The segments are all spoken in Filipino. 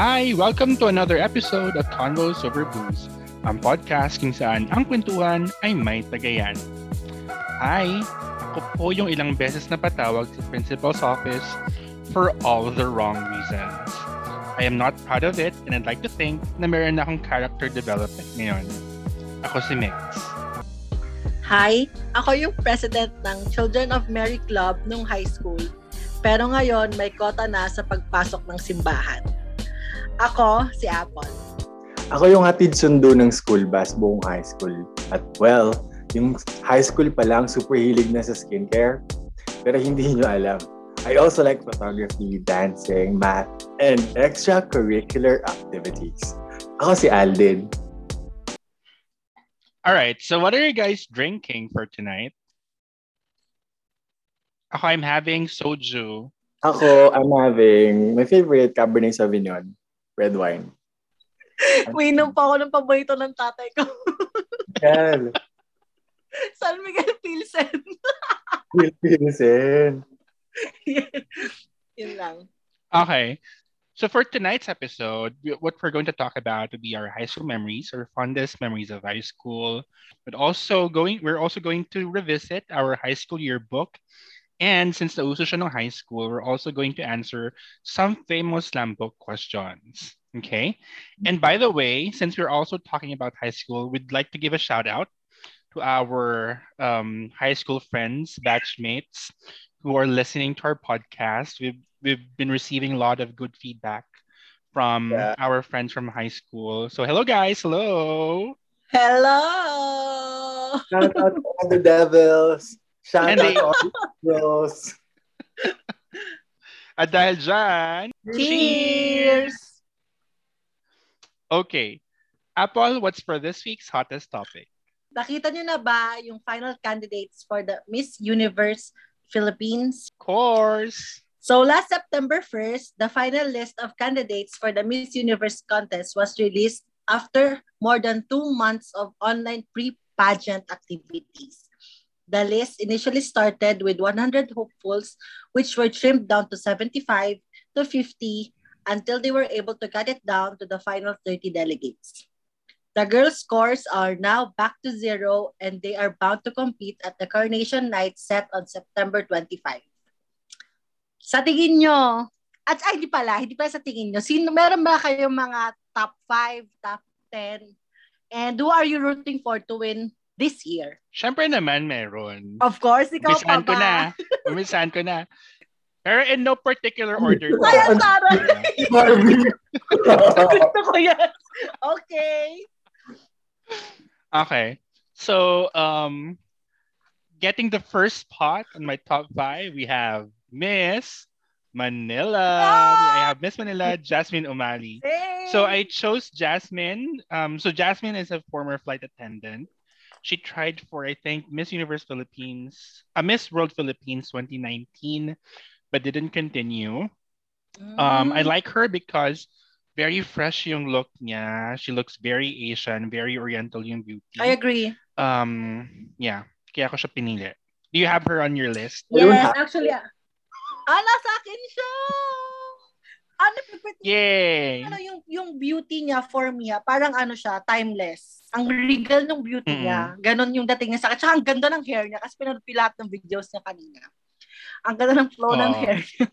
Hi! Welcome to another episode of Convos Over Booze, ang podcast kung saan ang kwentuhan ay may tagayan. Hi! Ako po yung ilang beses na patawag sa principal's office for all the wrong reasons. I am not proud of it and I'd like to think na meron na akong character development ngayon. Ako si Mix. Hi, ako yung president ng Children of Mary Club nung high school. Pero ngayon, may kota na sa pagpasok ng simbahan. Ako, si Apple. Ako yung hatid sundo ng school bus buong high school. At well, yung high school pa lang super hilig na sa skincare. Pero hindi nyo alam. I also like photography, dancing, math, and extracurricular activities. Ako si Aldin. All right, so what are you guys drinking for tonight? Ako, I'm having soju. Ako, I'm having my favorite Cabernet Sauvignon, red wine. Uminom pa ako ng paborito ng tatay ko. Yan. San Miguel Pilsen. Pilsen. Yun lang. Okay. So for tonight's episode, what we're going to talk about will be our high school memories, our fondest memories of high school, but also going we're also going to revisit our high school yearbook. And since the uso siya ng high school, we're also going to answer some famous slam book questions. Okay. And by the way, since we're also talking about high school, we'd like to give a shout out to our um, high school friends, batchmates who are listening to our podcast. We've we've been receiving a lot of good feedback from Yeah. our friends from high school. So hello guys, hello. Hello! Shout out to all the devils. Shout And out they- to all girls. At dahil dyan, Cheers! okay. Apple, what's for this week's hottest topic? Nakita niyo na ba yung final candidates for the Miss Universe Philippines? Of course. So last September 1st, the final list of candidates for the Miss Universe contest was released after more than two months of online pre-pageant activities. The list initially started with 100 hopefuls, which were trimmed down to 75 to 50 until they were able to cut it down to the final 30 delegates. The girls' scores are now back to zero and they are bound to compete at the Coronation Night set on September 25. Sa tingin nyo, at ay, hindi pala, hindi pala sa tingin nyo, sino, meron ba kayong mga top 5, top 10? And who are you rooting for to win this year? Syempre naman meron. Of course, ikaw pa Umpisahan ko ba? na. Umpisahan ko na. Pero in no particular order. Ay, ang taray! Barbie. Gusto ko yan. Okay. Okay. So, um, getting the first spot on my top five, we have Miss Manila. I have Miss Manila, Jasmine Umali. Hey. So I chose Jasmine. Um, so Jasmine is a former flight attendant. She tried for I think Miss Universe Philippines, uh, Miss World Philippines 2019, but didn't continue. Um, I Mm. like her because very fresh yung look niya. She looks very Asian, very Oriental yung beauty. I agree. Um, yeah. Kaya ako siya pinili. Do you have her on your list? Yes, actually, ah, nasa akin siya. Ano, Yay! ano yung yung beauty niya for me, ah, parang ano siya, timeless. Ang regal ng beauty Mm-mm. niya. Ganon yung dating niya sa akin. Tsaka ang ganda ng hair niya kasi pinanood lahat ng videos niya kanina. Ang ganda ng flow ng Oo. hair niya.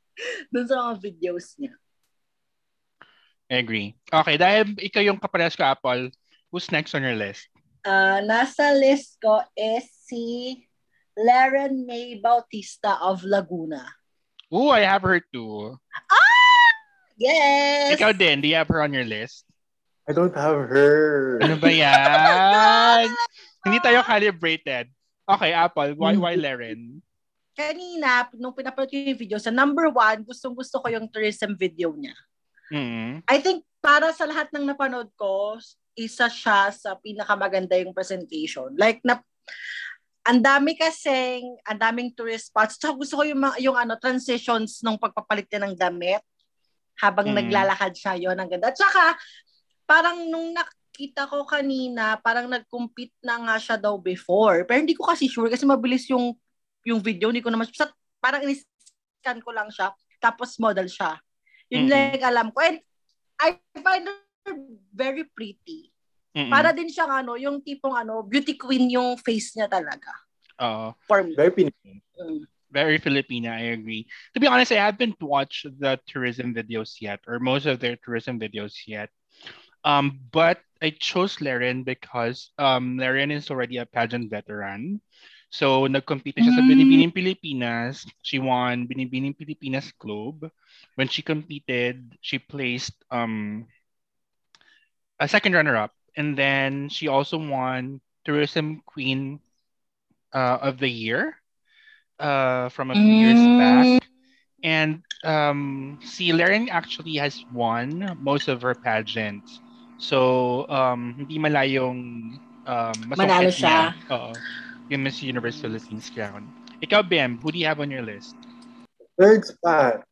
Doon sa mga videos niya. Agree. Okay, dahil ikaw yung kaparehas ko, Apple, who's next on your list? Ah, nasa list ko is si Laren May Bautista of Laguna. Ooh, I have her too. Yes! Ikaw din, do you have her on your list? I don't have her. Ano ba yan? Hindi tayo calibrated. Okay, Apple, why, why Laren? Kanina, nung pinapanood ko yung video, sa number one, gustong gusto ko yung tourism video niya. Mm. I think para sa lahat ng napanood ko, isa siya sa pinakamaganda yung presentation. Like na ang dami kasing, ang daming tourist spots. Tsaka gusto ko yung, yung ano, transitions nung pagpapalit niya ng damit habang Mm. naglalakad siya. yon ang ganda. Tsaka, parang nung nakita ko kanina, parang nag-compete na nga siya daw before. Pero hindi ko kasi sure kasi mabilis yung yung video. Hindi ko naman, parang in-scan ko lang siya. Tapos model siya. Yun Mm-mm. lang alam ko. And I find her very pretty. Mm-mm. Para din siyang ano, yung tipong ano, beauty queen yung face niya talaga. Oo. For me. Very Pinoy. Mm. Very Filipina, I agree. To be honest, I haven't watched the tourism videos yet, or most of their tourism videos yet. Um, but I chose Laren because um, Laren is already a pageant veteran. So, nag-compete siya sa Mm. Binibining Pilipinas. She won Binibining Pilipinas Globe. When she competed, she placed um, a second runner-up. And then she also won Tourism Queen uh, of the Year uh, from a few years Mm. back. And um, si Laren actually has won most of her pageants. So, um, hindi malayong um, Manalo siya. niya. Oo. Yung Miss Universe Philippines crown. Ikaw, Bem, who do you have on your list? Third spot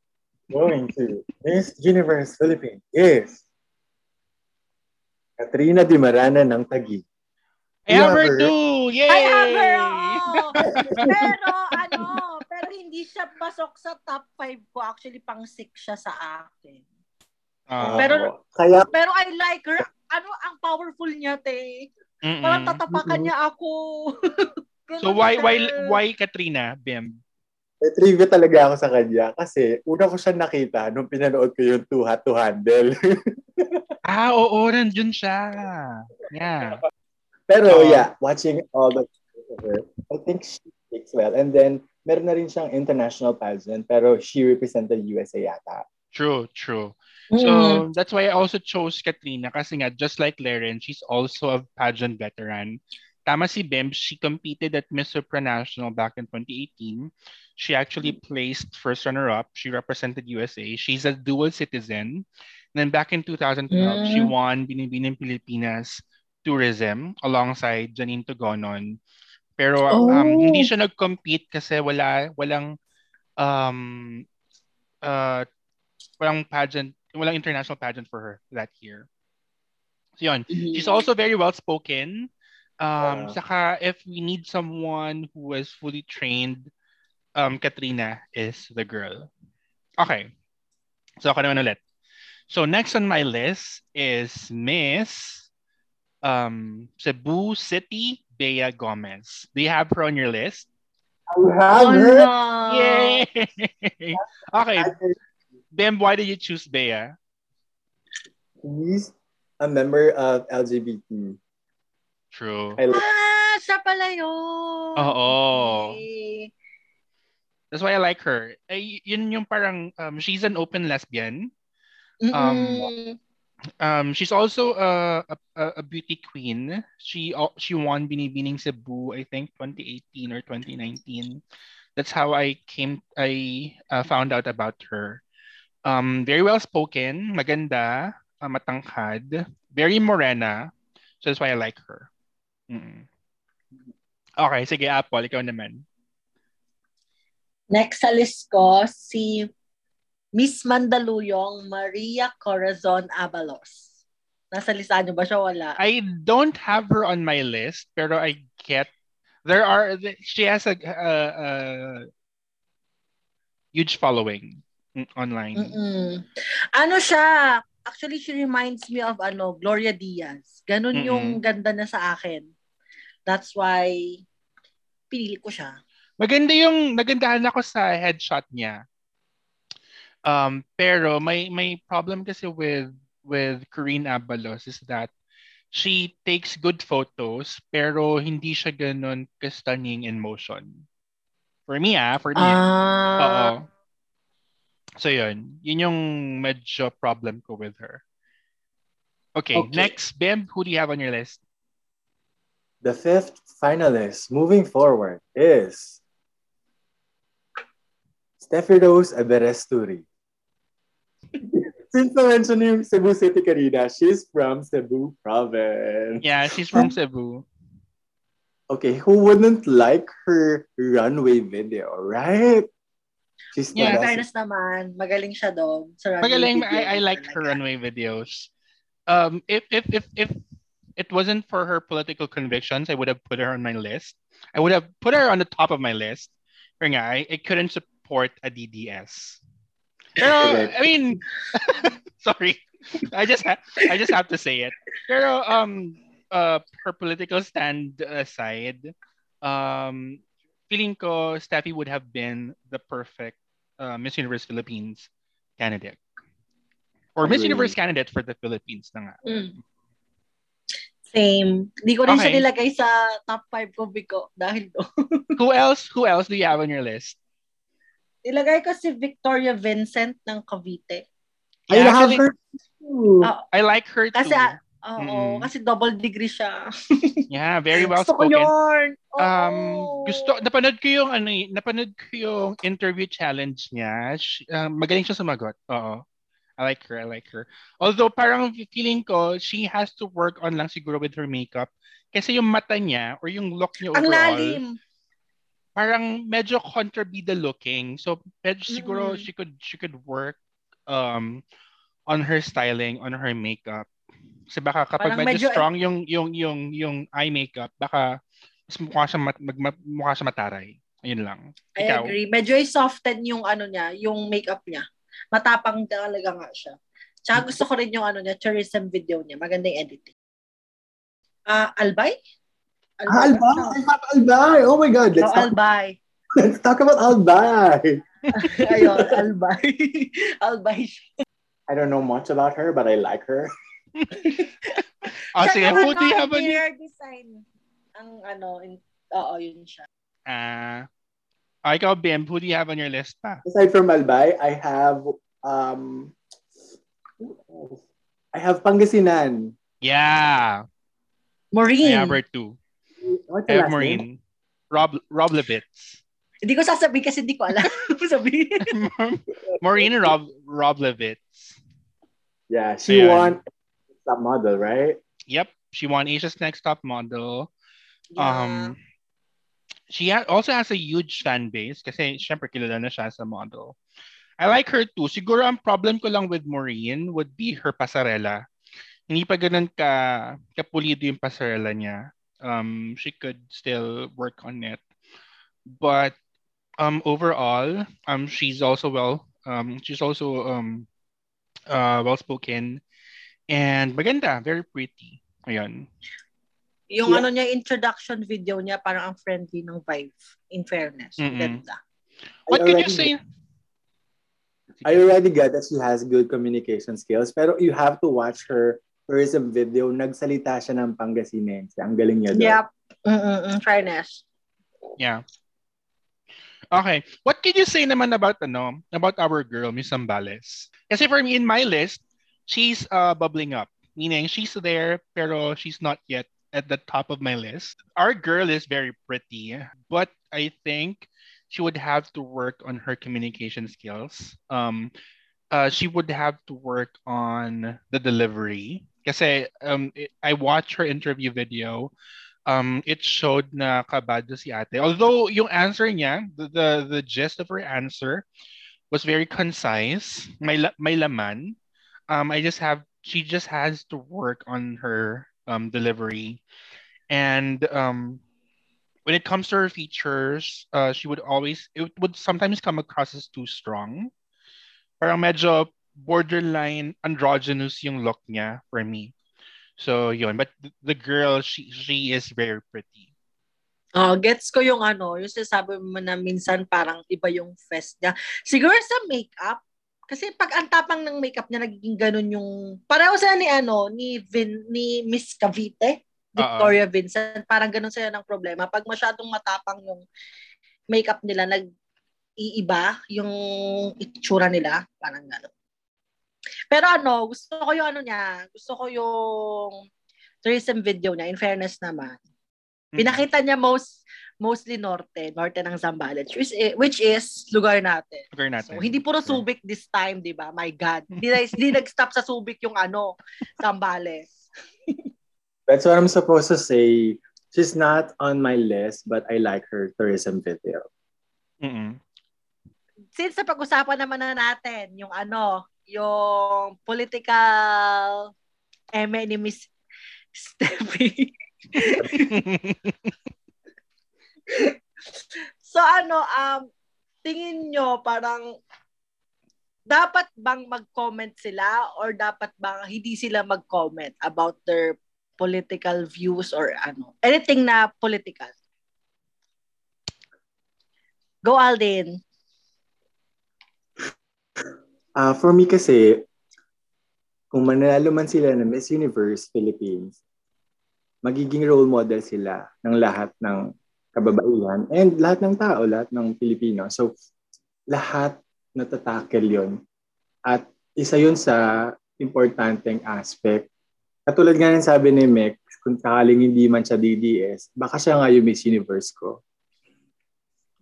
going to Miss Universe Philippines is Katrina Di Marana ng Taguig. I have her too! Yay! I have her. Pero ano, pero hindi siya pasok sa top 5 ko. Actually, pang 6 siya sa akin. Ah, Pero- kaya Pero I like her. Ano, ang powerful niya, te. mm-mm. Parang tatapakan Mm-mm. niya ako. So why why why Katrina, Bem? may trivia talaga ako sa kanya kasi una ko siya nakita nung pinanood ko yung Too Hot to Handle. Ah, oo, nandun siya. Yeah. Pero Oo. yeah, watching all the I think she speaks well. And then meron na rin siyang international pageant pero she represented USA yata. True, true. Mm. So that's why I also chose Katrina kasi nga just like Laren, she's also a pageant veteran. Tama si Bim, she competed at Miss Supranational back in 2018. She actually placed first runner-up. She represented USA. She's a dual citizen. And then back in 2012, she Mm. won Binibining Pilipinas Tourism alongside Janine Tugonon. Pero um, Oh. hindi siya nag-compete kasi wala walang um uh walang pageant, walang international pageant for her that year. So yun. She's also very well spoken. Um, Yeah. saka if we need someone who is fully trained, um, Katrina is the girl. Okay. So ako naman ulit. So next on my list is Miss um, Cebu City Bea Gomez. Do you have her on your list? You have Oh, her? no. Yay! okay, Bim, why did you choose Bea? He's a member of LGBT. True. I love Ah, siya pala yun. Oo. Okay. That's why I like her. Eh, yun yung parang, um, she's an open lesbian. Mm-mm. Um, she's also a, a, a beauty queen. She al- she won Binibining Cebu, I think 2018 or 2019. That's how I came. I uh, found out about her. Um, very well spoken, maganda, uh, matangkad, very morena. So that's why I like her. Mm. Okay, sige Apple, ikaw naman. Next sa list ko, si Miss Mandaluyong Maria Corazon Abalos. Nasa listahan niyo ba siya? Wala. I don't have her on my list, pero I get there are she has a, a, a huge following online. Mm-mm. Ano siya? Actually, she reminds me of ano, Gloria Diaz. Ganon Mm-mm. yung ganda na sa akin. That's why pinili ko siya. Maganda yung nagandahan ako sa headshot niya. Um, pero may may problem kasi with with Corinne Abalos is that she takes good photos pero hindi siya ganun ka-stunning in motion. For me ah, for me. ah. Oo. So yun, yun yung medyo problem ko with her. Okay, Okay. next, Bim, who do you have on your list? The fifth finalist moving forward is Stephidos Aberesturi. Since na-mention yung Cebu City kanina, she's from Cebu Province. Yeah, she's from Cebu. Okay, who wouldn't like her runway video, right? She's Yeah, In the fairness naman, magaling siya doon. Sa Magaling, video I, I like her talaga. runway videos. Um, if, if, if, if it wasn't for her political convictions, I would have put her on my list. I would have put her on the top of my list. Pero nga, I, I couldn't support a DDS. Pero, I mean, sorry. I just ha- I just have to say it. Pero um uh her political stand aside, um feeling ko Steffi would have been the perfect uh, Miss Universe Philippines candidate. Or Miss Agree. Universe candidate for the Philippines na nga. Mm. Same. Hindi ko rin siya Okay. nilagay sa top 5 ko Biko dahil do. Who else? Who else do you have on your list? Nilagay ko si Victoria Vincent ng Cavite. I Yeah, have actually, her too. Ah, I like her Kasi too. ah, Oo, Mm. kasi double degree siya. yeah, very well Gusto ko spoken. yun. Oo. Um, gusto, napanood ko yung, ano, eh, napanood ko yung interview challenge niya. Sh- um, magaling siya sumagot. Oo. I like her, I like her. Although parang feeling ko, she has to work on lang siguro with her makeup. Kasi yung mata niya or yung look niya Ang overall, lalim. Parang medyo contrabida looking. So, medyo siguro Mm-mm. she could she could work um on her styling, on her makeup. Kasi baka kapag Parang medyo, medyo- strong yung yung yung yung eye makeup, baka mas mukha siya mat, mag, ma- mukha siya mataray. Ayun lang. I Ikaw? agree. Medyo i-soften yung ano niya, yung makeup niya. Matapang talaga nga siya. Tsaka gusto ko rin yung ano niya, tourism video niya. Maganda yung editing. Ah, Albay? Ah, Albay! I have Albay! Oh my God! No, Let's, talk, Albay. let's talk about Albay! Ayun, Albay. Albay siya. I don't know much about her, but I like her. Oh, sige, who do you have on your... interior design. Ang ano, in, oo, yun siya. Ah, ah, ikaw, Bim, who do you have on your list pa? Aside from Albay, I have um who else? I have Pangasinan. Yeah, I Maureen. have her too. What's I the have last name? Maureen. Rob, Rob Levitz. Hindi ko sasabihin kasi hindi ko alam. Sabihin. Maureen and Rob, Rob Levitz. Yeah, she Ayan. won top model, right? Yep, she won Asia's Next Top Model. Yeah. Um, she ha- also has a huge fan base kasi syempre kilala na siya sa model. I like her too. Siguro ang problem ko lang with Maureen would be her pasarela. Hindi pa ganun ka kapulido yung pasarela niya. Um, she could still work on it. But um, overall, um, she's also well. Um, she's also um, uh, well spoken and maganda, very pretty. Ayun. Yung Yeah. ano niya, introduction video niya, parang ang friendly ng vibe. In fairness. Mm-mm. Ganda. What I can you already- say? I already got that she has good communication skills, pero you have to watch her tourism video. Nagsalita siya ng Pangasinense. Ang galing niya doon. Yep. Mm-mm, fairness. Yeah. Okay. What can you say naman about ano, about our girl, Miss Zambales? Kasi for me, in my list, she's uh, bubbling up. Meaning, she's there, pero she's not yet at the top of my list. Our girl is very pretty, but I think she would have to work on her communication skills. Um, uh, she would have to work on the delivery. Kasi um, I watched her interview video um, it showed na kabado si ate. Although yung answer niya, the, the, the gist of her answer was very concise, may, la- may laman. Um, I just have, she just has to work on her um, delivery. And um, when it comes to her features, uh, she would always, it would sometimes come across as too strong. Parang medyo borderline androgynous yung look niya for me. So yun, but th- the girl she she is very pretty. Oh, gets ko yung ano, yung sinasabi mo na minsan parang iba yung fest niya. Siguro sa makeup, kasi pag ang tapang ng makeup niya, nagiging ganun yung, pareho sila ni ano, ni, Vin, ni Miss Cavite, Victoria Vincent, parang ganun sila ng problema. Pag masyadong matapang yung makeup nila, nag-iiba yung itsura nila, parang ganun. Pero ano, gusto ko yung ano niya, gusto ko yung tourism video niya, in fairness naman. Mm. Pinakita niya most mostly norte, norte ng Zambales, which is, which is lugar natin. Lugar natin. So, hindi puro Subic this time, di ba? My God. Hindi, na- hindi nag-stop sa Subic yung ano, Zambales. That's what I'm supposed to say. She's not on my list, but I like her tourism video. Mm-mm. Since sa pag-usapan naman na natin, yung ano, yung political eme ni Miss Steffi. so ano, um, tingin nyo parang dapat bang mag-comment sila or dapat bang hindi sila mag-comment about their political views or ano? Anything na political. Go Aldin. Uh, for me kasi, kung mananalo man sila ng Miss Universe Philippines, magiging role model sila ng lahat ng kababaihan and lahat ng tao, lahat ng Pilipino. So, lahat natatakel yon At isa yun sa importanteng aspect. Katulad nga ng sabi ni Mek, kung sakaling hindi man siya DDS, baka siya nga yung Miss Universe ko.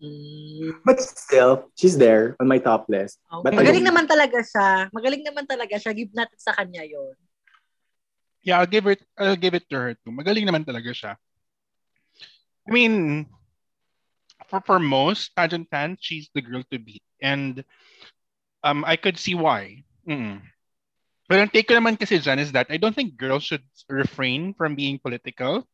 Mm. But still, she's there on my top list. Okay. But Magaling naman talaga siya. Magaling naman talaga siya. Give natin sa kanya yon. Yeah, I'll give it I'll give it to her too. Magaling naman talaga siya. I mean, for, for most pageant fans, she's the girl to beat. And um, I could see why. Mm. But ang take ko naman kasi dyan is that I don't think girls should refrain from being political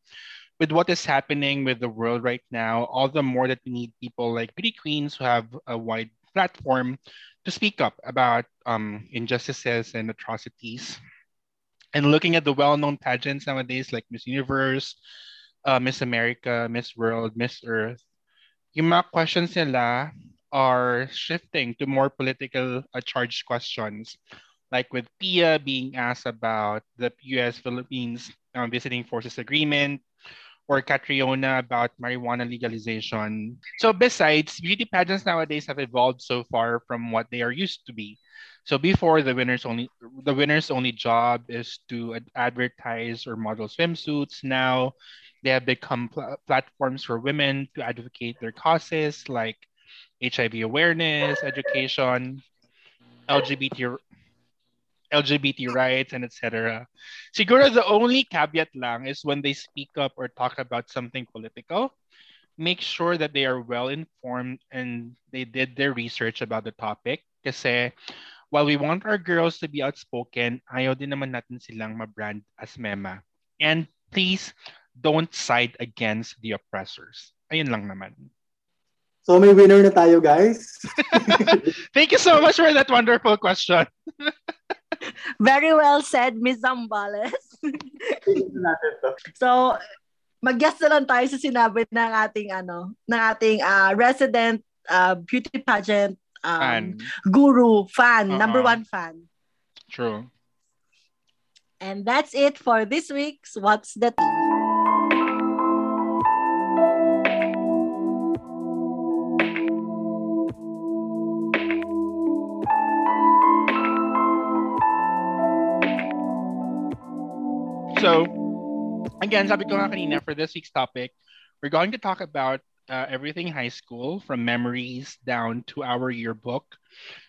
with what is happening with the world right now, all the more that we need people like beauty queens who have a wide platform to speak up about um, injustices and atrocities. And looking at the well-known pageants nowadays, like Miss Universe, uh, Miss America, Miss World, Miss Earth, yung questions nila are shifting to more political uh, charged questions, like with Pia being asked about the U.S.-Philippines um, visiting forces agreement, or Catriona about marijuana legalization. So besides, beauty pageants nowadays have evolved so far from what they are used to be. So before the winners only the winners only job is to advertise or model swimsuits. Now they have become pl- platforms for women to advocate their causes like HIV awareness, education, LGBT LGBT rights and etc. Siguro the only caveat lang is when they speak up or talk about something political, make sure that they are well informed and they did their research about the topic. Kasi while we want our girls to be outspoken, ayaw din naman natin silang ma-brand as mema. And please don't side against the oppressors. Ayun lang naman. So may winner na tayo, guys. Thank you so much for that wonderful question. Very well said, Ms. Zambales. so, mag-guess na lang tayo sa sinabi ng ating ano, ng ating uh, resident uh, beauty pageant um, fan. guru, fan, uh-huh. number one fan. True. And that's it for this week's What's the Tea? Again, sabi ko nga kanina, for this week's topic, we're going to talk about uh, everything high school from memories down to our yearbook.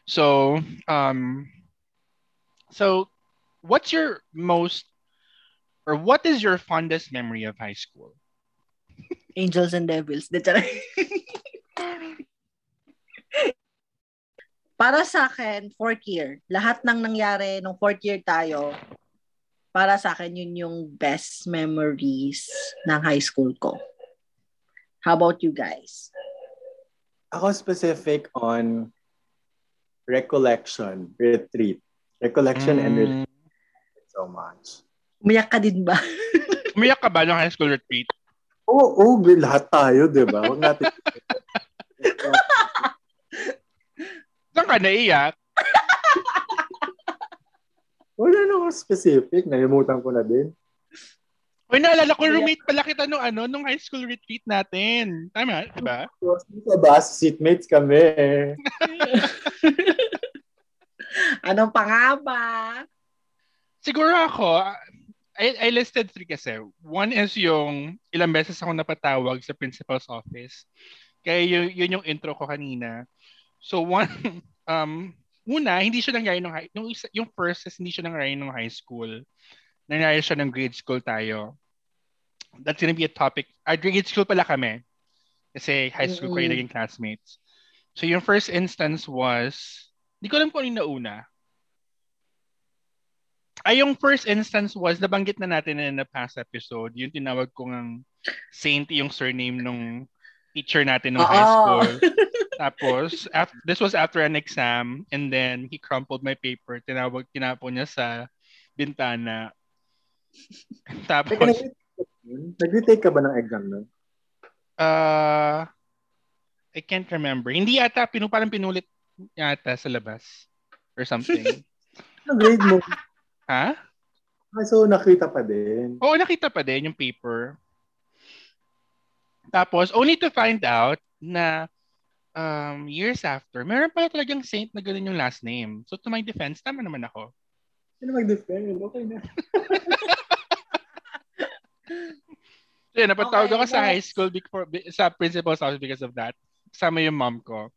So, um, so what's your most or what is your fondest memory of high school? Angels and Devils. Para sa akin, fourth year. Lahat ng nangyari nung fourth year tayo, para sa akin, yun yung best memories ng high school ko. How about you guys? Ako specific on recollection, retreat. Recollection mm. and retreat so much. Umiyak ka din ba? Umiyak ka ba ng high school retreat? Oo, oh, oh, lahat tayo, di ba? Huwag natin. Saan ka naiyak? Wala na akong specific. Nalimutan ko na din. Uy, naalala ko, roommate pala kita nung, ano, nung high school retreat natin. Tama, di ba? Sa bus, seatmates kami. Anong pa nga ba? Siguro ako, I, I listed three kasi. One is yung ilang beses ako napatawag sa principal's office. Kaya yun, yun yung intro ko kanina. So one, um, una, hindi siya nangyari nung high, yung, isa, yung first is hindi siya nangyari nung high school. Nangyari siya ng grade school tayo. That's gonna be a topic. Ah, grade school pala kami. Kasi high school mm-hmm. ko yung naging classmates. So yung first instance was, hindi ko alam kung ano yung nauna. Ay, yung first instance was, nabanggit na natin in the past episode, yung tinawag ko ng Saint yung surname nung teacher natin nung high school. Tapos, af- this was after an exam and then he crumpled my paper. Tinawag, tinapon niya sa bintana. Tapos, Nag-retake ka ba ng exam nun? uh, I can't remember. Hindi yata, pinu, parang pinulit yata sa labas or something. Ano grade mo? ha? Ah, so, nakita pa din. Oo, nakita pa din yung paper. Tapos, only to find out na um, years after, meron pala talagang saint na ganun yung last name. So, to my defense, tama naman ako. Sino mag-defend? Okay na. So, yun, napatawag Okay, ako sa high school before, sa principal's office because of that. Kasama yung mom ko.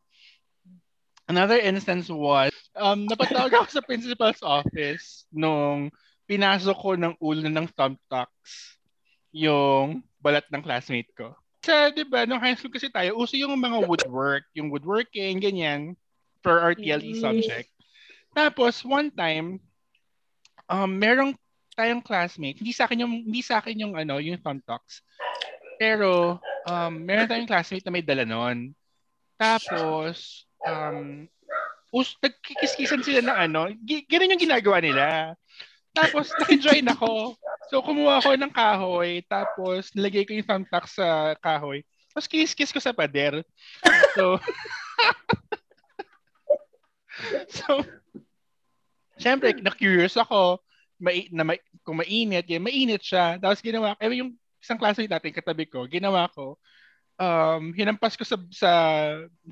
Another instance was, um, napatawag ako sa principal's office nung pinasok ko ng ulo ng thumbtacks yung balat ng classmate ko. Sa, di ba, nung high school kasi tayo, uso yung mga woodwork, yung woodworking, ganyan, for our TLE Mm. subject. Tapos, one time, um, merong tayong classmate, hindi sa akin yung, hindi sa akin yung, ano, yung thumbtacks. Pero, um, meron tayong classmate na may dala nun. Tapos, um, us, nagkikiskisan sila ng ano, gi- ganun yung ginagawa nila. Tapos, nakijoin ako. So, kumuha ako ng kahoy, tapos nilagay ko yung thumbtack sa kahoy. Tapos, kiss-kiss ko sa pader. So, so, syempre, na-curious ako, mai, na mai, kung mainit, yan, mainit siya. Tapos ginawa ko, eh, yung isang classmate natin, katabi ko, ginawa ko, um, hinampas ko sa, sa,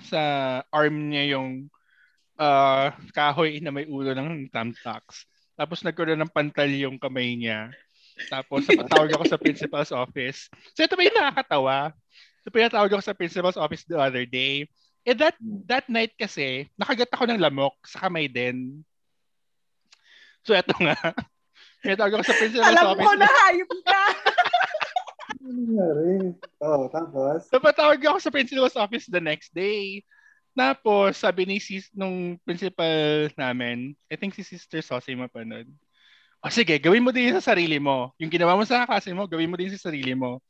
sa arm niya yung uh, kahoy na may ulo ng thumbtacks. Tapos nagkaroon ng pantal yung kamay niya. Tapos napatawag ako sa principal's office. So ito ba yung nakakatawa? So pinatawag ako sa principal's office the other day. Eh that, that night kasi, nakagat ako ng lamok sa kamay din. So eto nga. Pinatawag ako sa principal's Alam office. ko na hayop ka. Ano? Oh, tapos? Napatawag ako sa principal's office the next day. Tapos, sabi ni sis, nung principal namin, I think si Sister Sosay mapanood, o sige, gawin mo din sa sarili mo. Yung ginawa mo sa klase mo, gawin mo din sa sarili mo.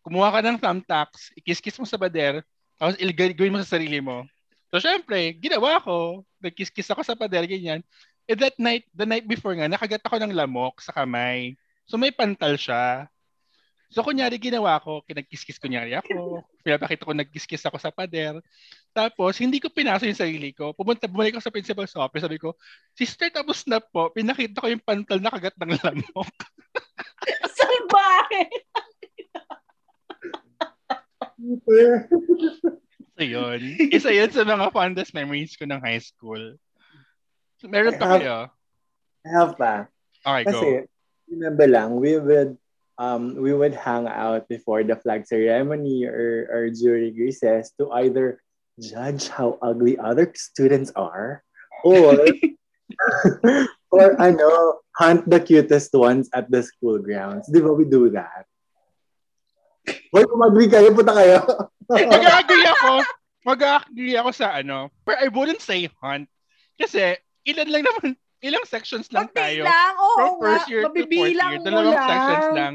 Kumuha ka ng thumbtacks, ikis-kiss mo sa bader, tapos gawin mo sa sarili mo. So, syempre, ginawa ko. Nagkiss-kiss ako sa pader, ganyan. Eh, that night, the night before nga, nakagat ako ng lamok sa kamay. So, may pantal siya. So, kunyari, ginawa ko, kinagkiss-kiss kunyari ako. Pinapakita ko, nagkiss-kiss ako sa pader. Tapos, hindi ko pinasa yung sarili ko. Pumunta, bumalik ako sa principal's office. Sabi ko, Sister, tapos na po. Pinakita ko yung pantal na kagat ng lamok. Salbahe. So, yun. Isa yun sa mga fondest memories ko ng high school. So, meron pa kayo? I have pa. Okay, go. Kasi, remember lang, we would um we would hang out before the flag ceremony or, or during recess to either judge how ugly other students are or or I know hunt the cutest ones at the school grounds. Di ba we do that? Hoy, mag-agree kayo, puta kayo. Mag-agree ako. Mag-agree ako sa ano. But I wouldn't say hunt. Kasi, ilan lang naman, ilang sections lang Konti tayo. lang. Oo From first year to fourth year, dalawang lang. sections lang.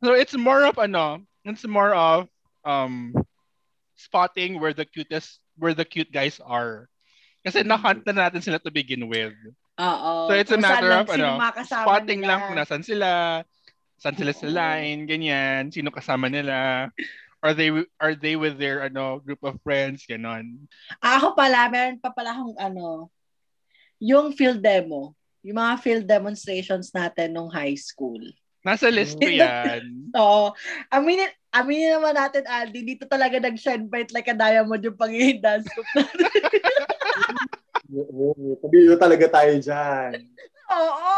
So it's more of ano, it's more of um spotting where the cutest where the cute guys are. Kasi na-hunt na natin sila to begin with. Oo. So it's a matter of ano, spotting nila. lang kung nasan sila, saan sila sa line, ganyan, sino kasama nila. Are they are they with their ano group of friends ganon. Ako pala, meron pa pala akong ano, yung field demo. Yung mga field demonstrations natin nung high school. Nasa list ko Mm. yan. Oo. aminin, aminin naman natin, Aldi, dito talaga nag-shine bright like a diamond yung pangingin dance group natin. Pabilo talaga tayo dyan. Oo.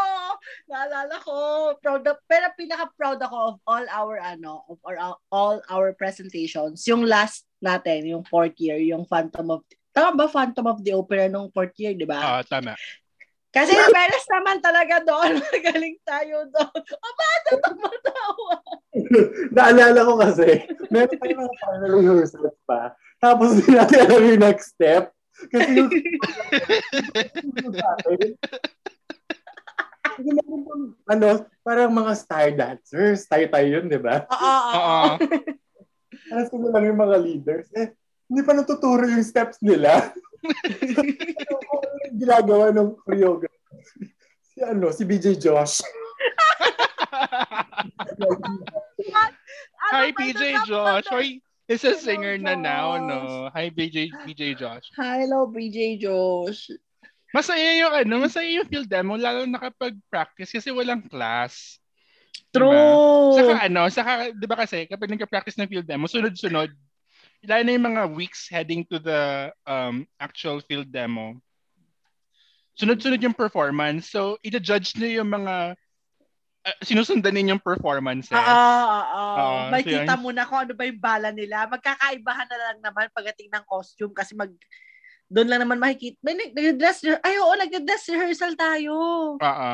Naalala ko. Proud na, pero pinaka-proud ako of all our, ano, of our, all our presentations. Yung last natin, yung fourth year, yung Phantom of, tama ba Phantom of the Opera nung fourth year, di ba? Ah, tama. Kasi yung Perez naman talaga doon. Magaling tayo doon. O, bakit tumatawa? Naalala ko kasi, meron tayo mga final rehearsals pa. Tapos hindi natin alam yung next step. Kasi yung. Kasi meron pang, ano, parang mga star dancers. Tayo tayo yun, di ba? Oo, oo, Oo. oo. Alas ko lang yung mga leaders. Eh, hindi pa natuturo yung steps nila. ano yung ginagawa ng choreographer? Si ano, si BJ Josh. Hi, Ano PJ ito? Josh. Hoy, is a Hello, singer na now, no? Hi, BJ, BJ Josh. Hi, hello, BJ Josh. Masaya yung ano, masaya yung field demo, lalo na kapag practice kasi walang class. True. Saka ano, saka, di ba kasi, kapag nagka-practice ng field demo, sunod-sunod, lalo na yung mga weeks heading to the um, actual field demo, sunod-sunod yung performance. So, ita-judge nyo yung mga uh, sinusundan ninyong performances. Oo, oo. Oo, May so kita yun. mo na kung ano ba yung bala nila. Magkakaibahan na lang naman pagdating ng costume kasi mag doon lang naman makikita. May nag- nag-dress re- Ay, oo, nag-dress rehearsal tayo. Oo.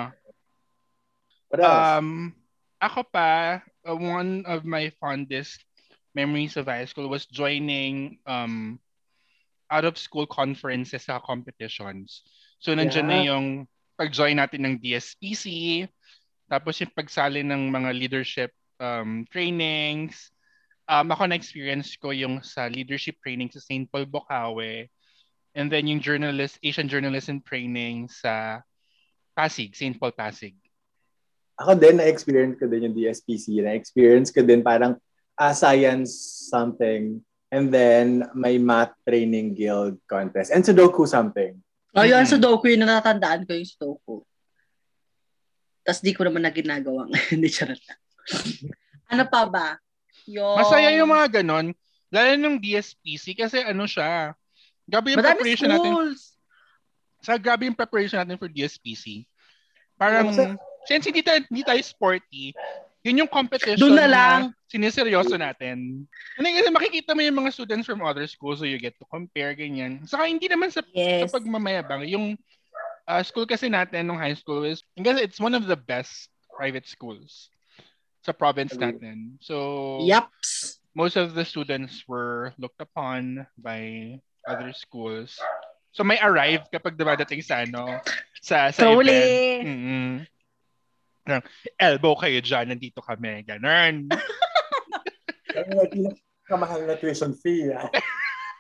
What else? Um, ako pa, uh, one of my fondest memories of high school was joining um, out-of-school conferences sa competitions. So, nandiyan na Yeah. yung pag-join natin ng DSPC, tapos yung pagsali ng mga leadership um, trainings. Um, ako na-experience ko yung sa leadership training sa St. Paul Bocaue, and then yung journalist, Asian journalism training sa Pasig, St. Paul Pasig. Ako din, na-experience ko din yung DSPC. Na-experience ko din parang ah, science something. And then, may math training guild contest. And Sudoku something. Oh, yun, Mm. Sudoku yun, natatandaan ko yung Sudoku. Tapos di ko naman na ginagawa. Hindi, charot lang. ano pa ba? Yung... Masaya yung mga ganon. Lalo nung DSPC kasi ano siya. Grabe yung Madami preparation natin. schools. Sa grabe yung preparation natin for DSPC. Parang, Kasi- since hindi tayo, hindi tayo sporty, yun yung competition Doon na lang. siniseryoso natin. And then, kasi makikita mo yung mga students from other schools so you get to compare, ganyan. Saka hindi naman sa, Yes. sa pagmamayabang. Yung uh, school kasi natin nung high school is, I guess it's one of the best private schools sa province natin. So, Yaps. most of the students were looked upon by other schools. So may arrive kapag dumadating sa ano sa sa Truly. event. Mm-mm. Parang, Elbow kayo dyan, nandito kami. Ganun. Kamahal na tuition fee. ah.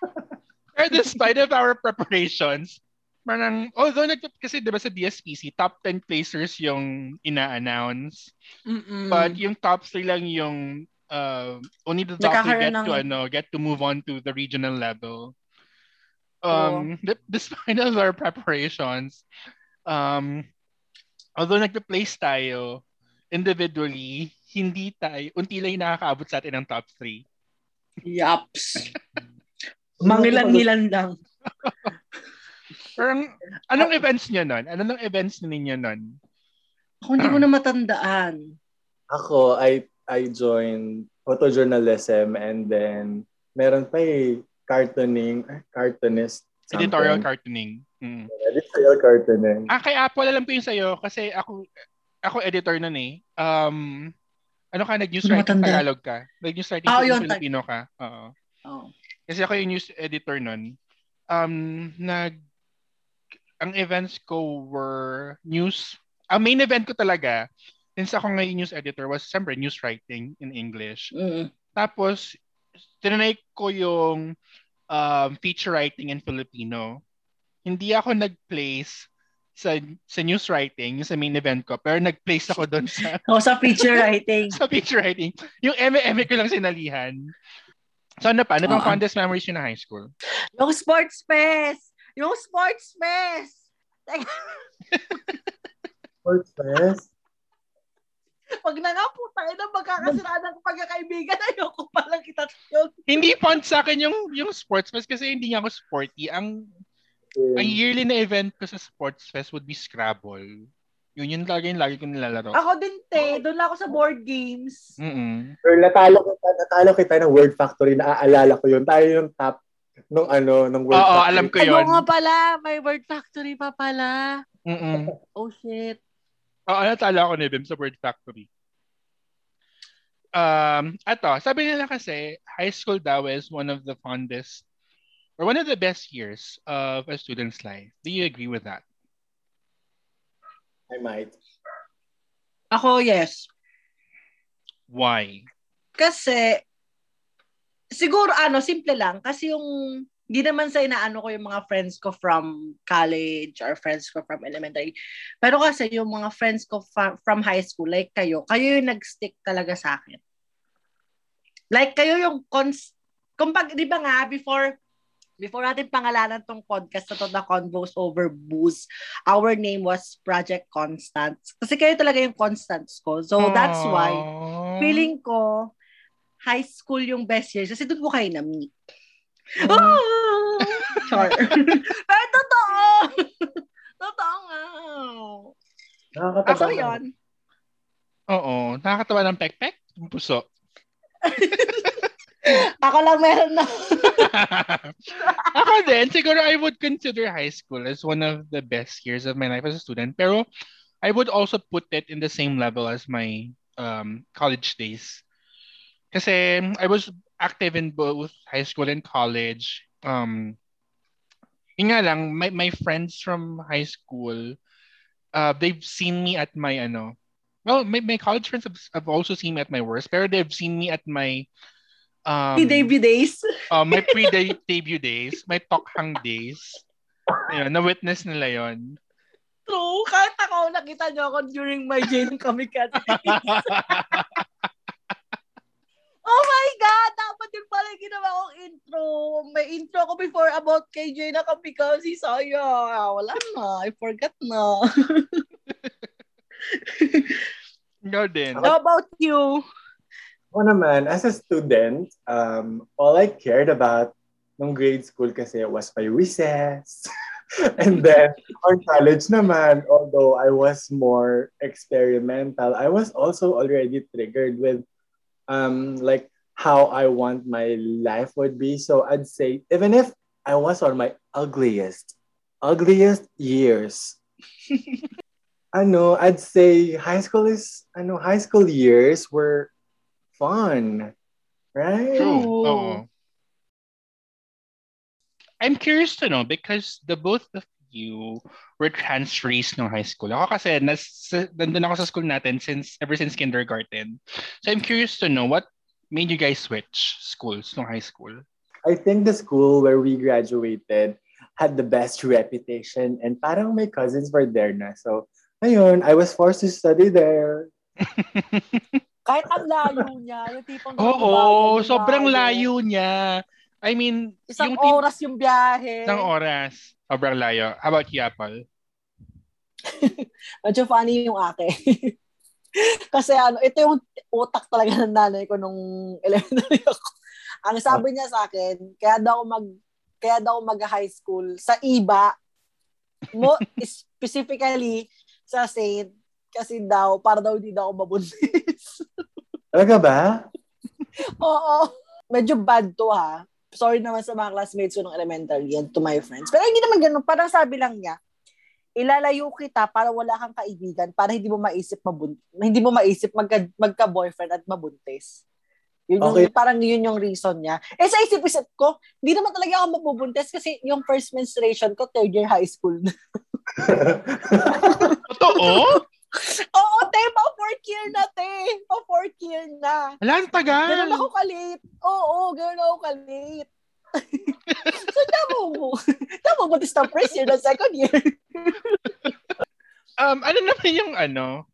Pero despite of our preparations, parang, although nag, kasi diba sa DSPC, top 10 placers yung ina-announce. Mm-mm. But yung top 3 lang yung uh, only the top 3 Nagkakaroon get to ng- ano, get to move on to the regional level. Um, d- despite of our preparations, um, although nagpe-place tayo individually, hindi tayo, unti lang yung nakakaabot sa atin ng top 3. Yaps. Mangilan-ngilan lang. Parang, anong events nyo nun? Anong events ninyo nun? Ako hindi ko na matandaan. Ako, I I joined photojournalism and then meron pa eh, cartooning, eh, cartoonist. something. Editorial cartooning. Mm. Editorial cartooning. Ah, kay Apple, alam ko yung sa'yo kasi ako, ako editor nun eh. Um, ano ka, nag-news Ano writing matanda? Tagalog ka? Nag-news writing sa yun, Filipino ka? Oo. Oh. Kasi ako yung news editor nun. Um, nag, ang events ko were news. Ang main event ko talaga, since ako ngayon news editor, was siyempre news writing in English. Mm. Tapos, tinanay ko yung um, feature writing in Filipino. Hindi ako nag-place sa sa news writing, yung sa main event ko, pero nag-place ako doon sa Ako sa feature writing. sa feature writing. Yung ME ko lang sinalihan. So ano pa? Ano Oo. fondest memories yun na high school? Yung sports fest! Yung sports fest! Sports fest. Pag na nga po, tayo na magkakasiraan ng pagkakaibigan, ayoko palang kita yun. Hindi fun sa akin yung yung sports fest kasi hindi nga ako sporty. Ang ang yearly na event ko sa sports fest would be Scrabble. Yun yun lagi yung lagi ko nilalaro. Ako din, te. Doon lang ako sa board games. Mm-mm. Girl, natalo kita, natalo kita ng Word Factory. Naaalala ko yun. Tayo yung top nung ano, nung Word Oo, Factory. alam ko yun. oo nga pala. May word factory pa pala. Mm-mm. Oh, shit. Oo, natalo ako ni Bim sa Word Factory. Um, ato, sabi nila kasi, high school daw is one of the fondest or one of the best years of a student's life. Do you agree with that? I might. Ako, yes. Why? Kasi, siguro ano, simple lang. Kasi yung, hindi naman sa inaano ko yung mga friends ko from college or friends ko from elementary. Pero kasi yung mga friends ko fa- from high school, like kayo, kayo yung nag-stick talaga sa akin. Like kayo yung cons... Kung pag, di ba nga, before before natin pangalanan tong podcast na to, The Convos Over Booze, our name was Project Constance. Kasi kayo talaga yung constants ko. So, Aww. that's why, feeling ko, high school yung best years. Kasi doon ko kayo na-meet. Mm. Oh! Char. Pero totoo! totoo nga. Nakakatawa. Ako yun. Oo. Nakakatawa ng pek-pek. Puso. Ako lang meron na. Ako din, siguro I would consider high school as one of the best years of my life as a student. Pero I would also put it in the same level as my um, college days. Kasi I was active in both high school and college. Um, yun nga lang, my, my friends from high school, uh, they've seen me at my, ano, well, my, my college friends have, have also seen me at my worst, pero they've seen me at my um, pre-debut days. uh, my pre-debut days, my talkhang days. Ayun, na-witness nila yon. True. Kahit ako, nakita niyo ako during my Jane Kamikaze. oh my God! Dapat yun pala yung ginawa kong intro. May intro ako before about kay Jane na Kamikaze. Sayang. Ah, wala na. I forgot na. Ikaw din. How about you? Ako naman, as a student, um, all I cared about nung grade school kasi was my recess. and then, on college naman, although I was more experimental, I was also already triggered with um, like how I want my life would be. So I'd say, even if I was on my ugliest, ugliest years, I know I'd say high school is, I know high school years were fun. Right? True. Oh. oh. I'm curious to know because the both of you were transferees no high school. Ako kasi nas, nandun ako sa school natin since ever since kindergarten. So I'm curious to know what made you guys switch schools no high school. I think the school where we graduated had the best reputation and parang my cousins were there na. So, ayun, I was forced to study there. Kahit ang layo niya, yung tipong Oo, sobrang layo. niya. I mean, isang yung oras yung biyahe. Isang oras. Sobrang layo. How about you, Apple? Medyo funny yung ate. Kasi ano, ito yung utak talaga ng nanay ko nung elementary ako. Ang sabi niya sa akin, kaya daw mag kaya daw mag high school sa iba mo specifically sa Saint kasi daw, para daw hindi daw ako mabuntis. Talaga ba? Oo. Medyo bad to ha. Sorry naman sa mga classmates ko ng elementary and to my friends. Pero hindi naman ganun. Parang sabi lang niya, ilalayo kita para wala kang kaibigan para hindi mo maisip mabun hindi mo maisip magka, magka-boyfriend at mabuntis. Yun okay. yung, parang yun yung reason niya. Eh sa isip-isip ko, hindi naman talaga ako mabubuntis kasi yung first menstruation ko third year high school. Totoo? Oo, te, pa fourth year na, te. Pa fourth year na. Ang tagal. Ganun ako kalit. Oo, ganun ako kalit. so, tamo mo. Tamo mo this the first year na second year. um, ano naman yung ano,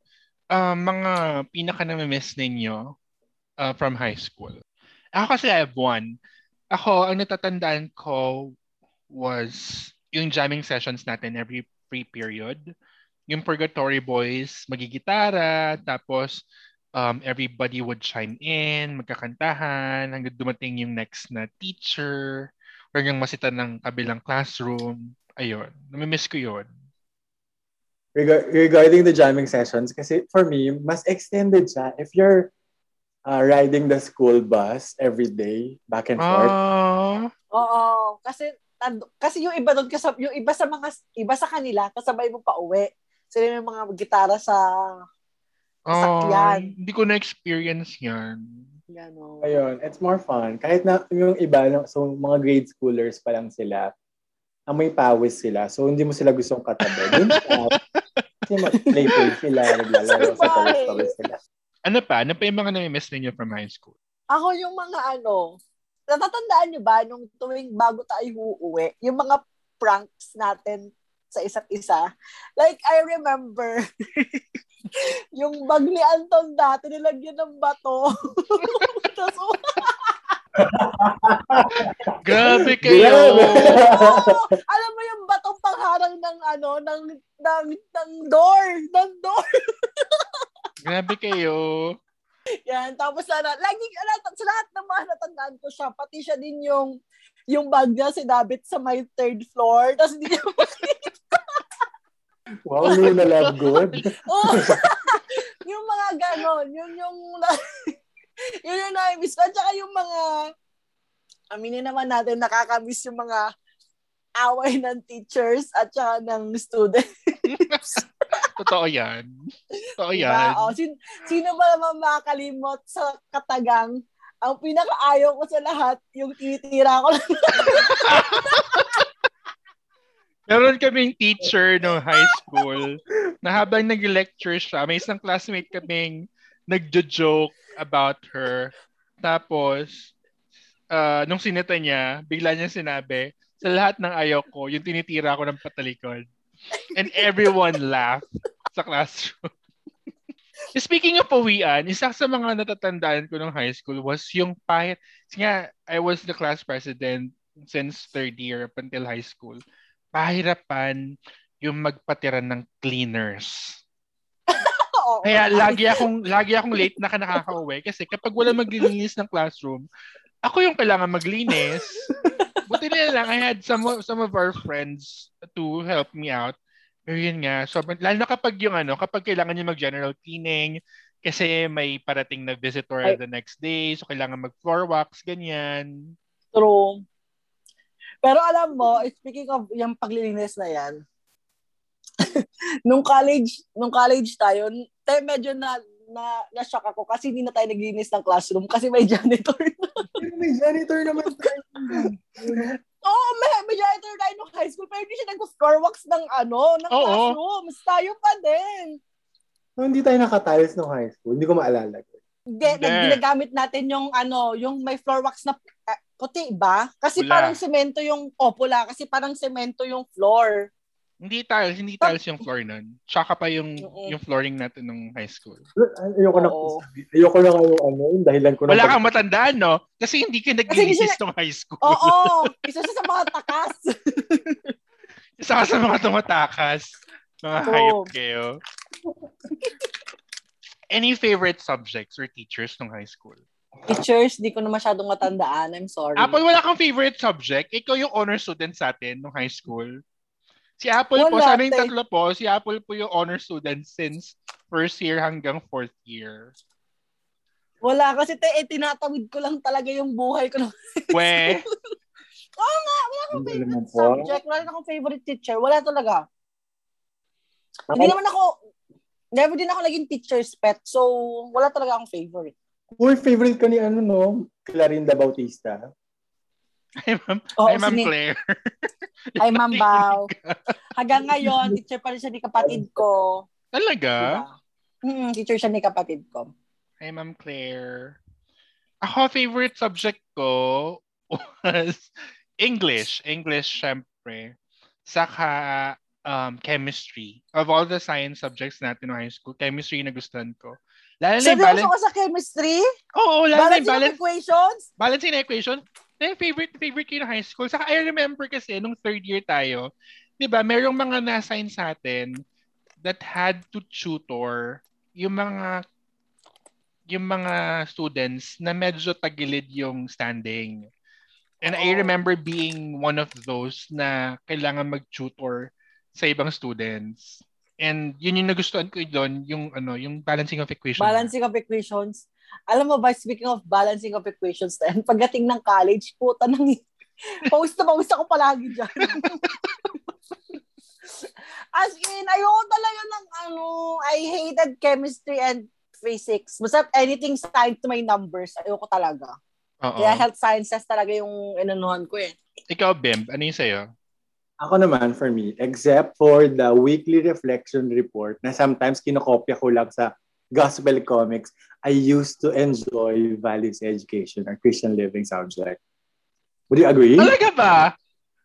uh, mga pinaka na-miss ninyo uh, from high school? Ako kasi I have one. Ako, ang natatandaan ko was yung jamming sessions natin every free period yung Purgatory Boys magigitara, tapos um, everybody would chime in, magkakantahan, hanggang dumating yung next na teacher, hanggang masita ng kabilang classroom. Ayun, namimiss ko yun. Reg- regarding the jamming sessions, kasi for me, mas extended siya. If you're uh, riding the school bus every day, back and forth. Uh, Oo, kasi kasi yung iba doon yung iba sa mga iba sa kanila kasabay mo pa uwi. Sila yung mga gitara sa sakyan. Oh, hindi ko na-experience yan. Yan, oh. Ayun, it's more fun. Kahit na yung iba, so mga grade schoolers pa lang sila, amoy pawis sila. So, hindi mo sila gustong katabi. Kasi playful sila, naglalaro sa pawis-pawis sila. Ano pa? Ano pa yung mga nami-miss ninyo from high school? Ako yung mga ano, natatandaan nyo ba nung tuwing bago tayo uuwi, yung mga pranks natin sa isa't isa. Like, I remember, yung bag ni Anton dati, nilagyan ng bato. Tapos, Grabe kayo! oh, alam mo yung batong pangharang ng ano, ng, ng, ng door, ng door. Grabe kayo. Yan, tapos sana, lagi, ala, sa lahat ng mga natandaan ko siya, pati siya din yung, yung bag niya sinabit sa my third floor, tapos hindi niya Wow, Luna Love Good. oh, yung mga ganon, yun yung, yun yung na-miss ko. At saka yung mga, aminin naman natin, nakakamiss yung mga away ng teachers at saka ng students. Totoo yan. Totoo yan. Diba? O, sin- sino ba naman makakalimot sa katagang? Ang pinakaayaw ko sa lahat, yung titira ko lang. Meron kaming teacher no high school na habang nag-lecture siya, may isang classmate kaming nagjo-joke about her. Tapos, uh, nung sinita niya, bigla niya sinabi, sa lahat ng ayaw ko, yung tinitira ko ng patalikod. And everyone laughed sa classroom. Speaking of pawian, isa sa mga natatandaan ko ng high school was yung pahit. Kasi nga, I was the class president since third year up until high school. Pahirapan yung magpatiran ng cleaners. Kaya lagi akong lagi akong late na nakakauwi kasi kapag wala maglilinis ng classroom, ako yung kailangan maglinis. Buti na lang I had some some of our friends to help me out. Pero yun nga, so, lalo na kapag yung ano, kapag kailangan niyo mag-general cleaning, kasi may parating na visitor Ay. the next day, so kailangan mag-floor wax, ganyan. True. Pero alam mo, speaking of yung paglilinis na yan, nung college, nung college tayo, te, medyo na na na-shock ako kasi hindi na tayo naglinis ng classroom kasi may janitor na. may janitor naman tayo. Oo, oh, may, may janitor tayo nung high school pero hindi siya nag-floor wax ng ano, ng Oo. classrooms. Tayo pa din. No, hindi tayo nakatiles nung high school. Hindi ko maalala. Hindi, ginagamit natin yung ano, yung may floor wax na uh, puti ba? Kasi pula. parang semento yung, oh, pula. Kasi parang semento yung floor. Hindi tiles, hindi tiles yung floor nun. Tsaka pa yung mm-hmm. yung flooring natin nung high school. Ayoko na ayoko na yung ano, yung dahilan ko na. Wala kang matandaan, no? Kasi hindi ka naglinis nung high school. Oo, isa sa mga takas. isa ka sa mga tumatakas. Mga oh. hayop kayo. Any favorite subjects or teachers nung high school? Teachers, di ko na masyadong matandaan. I'm sorry. Apple, wala kang favorite subject? Ikaw yung honor student sa atin nung high school. Si Apple Wala, po, sana yung tatlo po, si Apple po yung honor student since first year hanggang fourth year. Wala, kasi te, eh, tinatawid ko lang talaga yung buhay ko. We? Oo nga, wala akong favorite subject, wala akong favorite teacher, wala talaga. Okay. Hindi naman ako, never din ako naging teacher's pet, so wala talaga akong favorite. Or favorite ko ni ano no, Clarinda Bautista. Hi, Ma'am, oh, hi, Ma'am Claire. Hi, Ma'am Bao. Hanggang ngayon, teacher pa rin siya ni kapatid ko. Talaga? Diba? Mm, teacher siya ni kapatid ko. Hi, Ma'am Claire. Ako, favorite subject ko was English. English, syempre. Saka um, chemistry. Of all the science subjects natin in high school, chemistry na gustuhan ko. Lalo na yung balance... ka sa chemistry? Oo, lalo na yung balance... equations? Balancing equation. Na favorite, favorite ko na high school. Saka I remember kasi, nung third year tayo, di ba, merong mga na-assign sa atin that had to tutor yung mga yung mga students na medyo tagilid yung standing. And oh. I remember being one of those na kailangan mag-tutor sa ibang students. And yun yung nagustuhan ko doon, yung ano, yung balancing of equations. Balancing of equations. Alam mo ba, speaking of balancing of equations, then, pagdating ng college, puta nang pawis na pawis ako palagi dyan. As in, ayoko talaga ng ano, I hated chemistry and physics. Basta anything tied to my numbers, ayoko talaga. Uh-oh. Kaya health sciences talaga yung inanuhan ko eh. Ikaw, Bim, ano yung sa'yo? Ako naman, for me, except for the weekly reflection report na sometimes kinokopya ko lang sa gospel comics, I used to enjoy values education or Christian living subject. Would you agree? Talaga ba?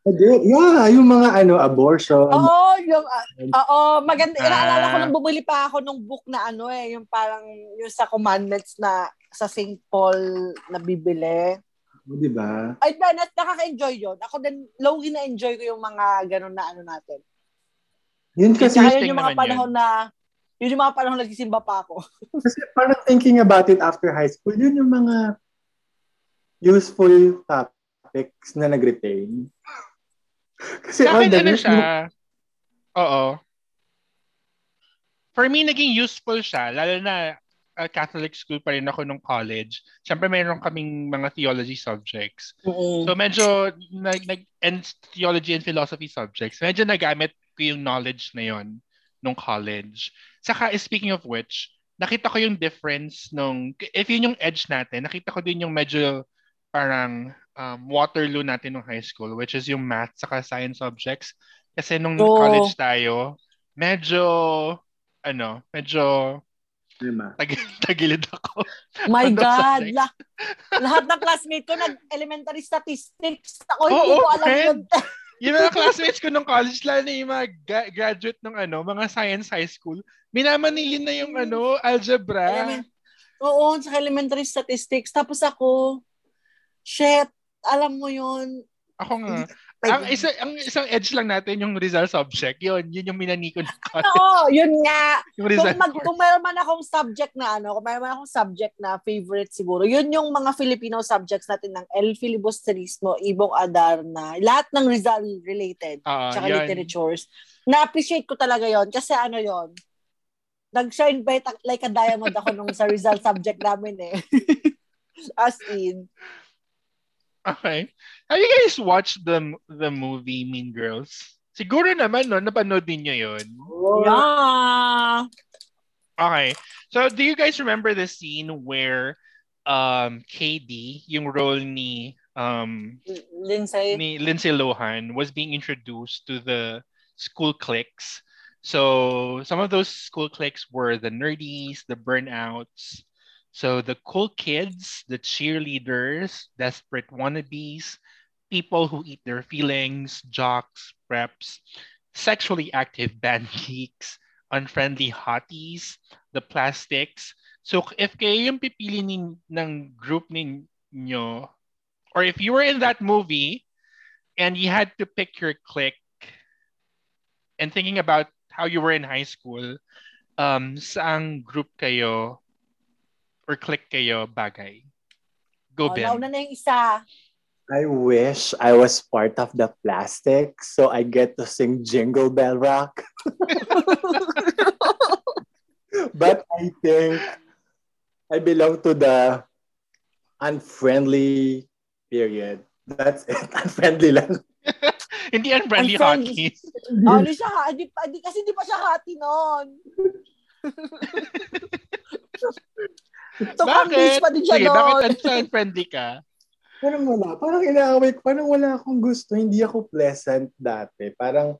I did. Yeah, yung mga ano, abortion. Oo, yung, ah, oo, maganda. Ah. Naalala ko nung bumili pa ako nung book na ano eh, yung parang yung sa commandments na sa St. Paul na bibili. Oh, Di ba? Ay, fairness, nakaka-enjoy yun. Ako din, low na-enjoy ko yung mga ganun na ano natin. Yun kasi, yun yung mga panahon na, yun yung mga panahon na nagsisimba pa ako. kasi parang thinking about it after high school, yun yung mga useful topics na nag-retain. Kasi Sa all akin, ano siya? Oo. For me, naging useful siya. Lalo na uh, Catholic school pa rin ako nung college. Siyempre, mayroon kaming mga theology subjects. So medyo nag, nag and theology and philosophy subjects. Medyo nagamit ko yung knowledge na yon nung college. Saka speaking of which, nakita ko yung difference nung if yun yung edge natin, nakita ko din yung medyo parang um, Waterloo natin nung high school which is yung math saka science subjects. Kasi nung Oo. college tayo, medyo ano, medyo di ba? tag- tagilid ako. My Ano God! La- lahat ng classmate ko nag-elementary statistics. Ako, Oo, hindi ko alam friend. yun. yung mga classmates ko nung college, lalo na yung mga ga- graduate ng ano, mga science high school, minamanilin na yung ano, algebra. Element- Oo, sa elementary statistics. Tapos ako, shit, alam mo yun. Ako nga. Ang, isa, ang isang edge lang natin yung Rizal subject. Yun, yun yung minaniko ng college. Oo, yun nga. yung Rizal Kung, mag, course. kung mayroon man akong subject na ano, kung mayroon man akong subject na favorite siguro, yun yung mga Filipino subjects natin ng El Filibusterismo, Ibong Adarna, lahat ng Rizal related, Oo, tsaka yun. literatures. Na-appreciate ko talaga yon kasi ano yon nag-shine bright like a diamond ako nung sa Rizal subject namin eh. As in. Okay. Have you guys watched the the movie Mean Girls? Siguro naman, no? Napanood ninyo yun. Yeah. Okay. So, do you guys remember the scene where um KD, yung role ni um Lindsay. ni Lindsay Lohan was being introduced to the school cliques. So some of those school cliques were the nerdies, the burnouts. So the cool kids, the cheerleaders, desperate wannabes, people who eat their feelings, jocks, preps, sexually active band geeks, unfriendly hotties, the plastics. So if kayo yung pipili nin, ng group ninyo, or if you were in that movie and you had to pick your clique and thinking about how you were in high school, um, saang group kayo or clique kayo bagay? Go, Oh, Ben. nauna na yung isa. I wish I was part of the plastic so I get to sing Jingle Bell Rock. but I think I belong to the unfriendly period. That's it. Unfriendly lang. Hindi unfriendly Unfriendly. hotties. Oh, di siya, ha- di, pa- di, kasi di pa siya hati noon. So, Bakit? pa din siya Sige, noon. bakit un- unfriendly ka? Parang wala. Parang inaaway ko. Parang wala akong gusto. Hindi ako pleasant dati. Parang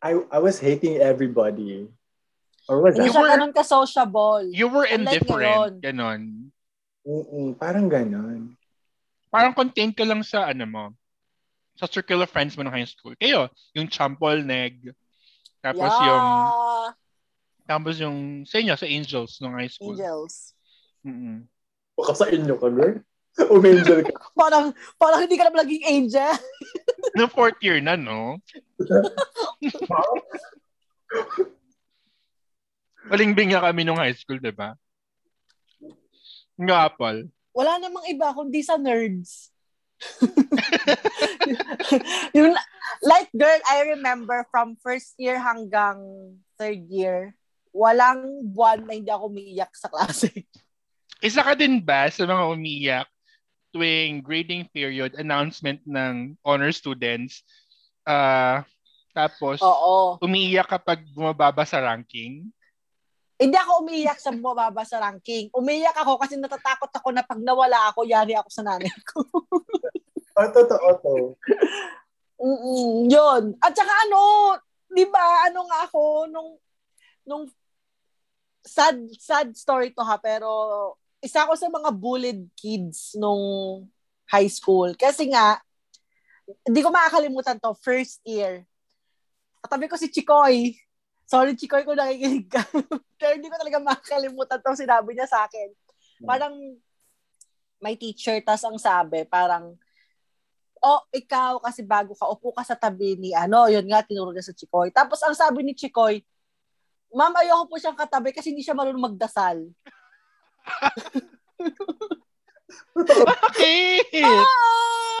I, I was hating everybody. Or was Hindi You I? siya were- ganun ka-sociable. You were indifferent. ngayon. Ganon. Mm-mm, parang ganon. Parang contained ka lang sa ano mo, sa circle of friends mo ng high school. Kayo, yung champol neg, tapos yeah. yung tapos yung sa inyo, sa Angels nung high school. Angels. Mm-mm. Baka sa inyo ka, girl. Umangel ka. Parang, parang hindi ka naman naging angel. No fourth year na, no? Balingbing nga kami nung high school, di ba? Nga, Paul. Wala namang iba kundi sa nerds. yung, like, girl, I remember from first year hanggang third year, walang buwan na hindi ako umiiyak sa klase. Isa ka din ba sa mga umiyak tuwing grading period announcement ng honor students? ah tapos, Oo. umiiyak kapag bumababa sa ranking? Hindi ako umiiyak sa bumababa sa ranking. Umiiyak ako kasi natatakot ako na pag nawala ako, yari ako sa nanay ko. Oh, totoo to. Mm-mm, yun. At saka ano, di ba, ano nga ako, nung, nung, sad, sad story to ha, pero isa ako sa mga bullied kids nung high school. Kasi nga, hindi ko makakalimutan to, first year. Katabi ko si Chikoy. Sorry, Chikoy, kung nakikinig ka. Pero hindi ko talaga makakalimutan to sinabi niya sa akin. Parang may teacher, tas ang sabi, parang, oh, ikaw kasi bago ka, upo ka sa tabi ni ano, yun nga, tinuro niya sa Chikoy. Tapos ang sabi ni Chikoy, ma'am, ayoko po siyang katabi kasi hindi siya marunong magdasal. Bakit? Ah!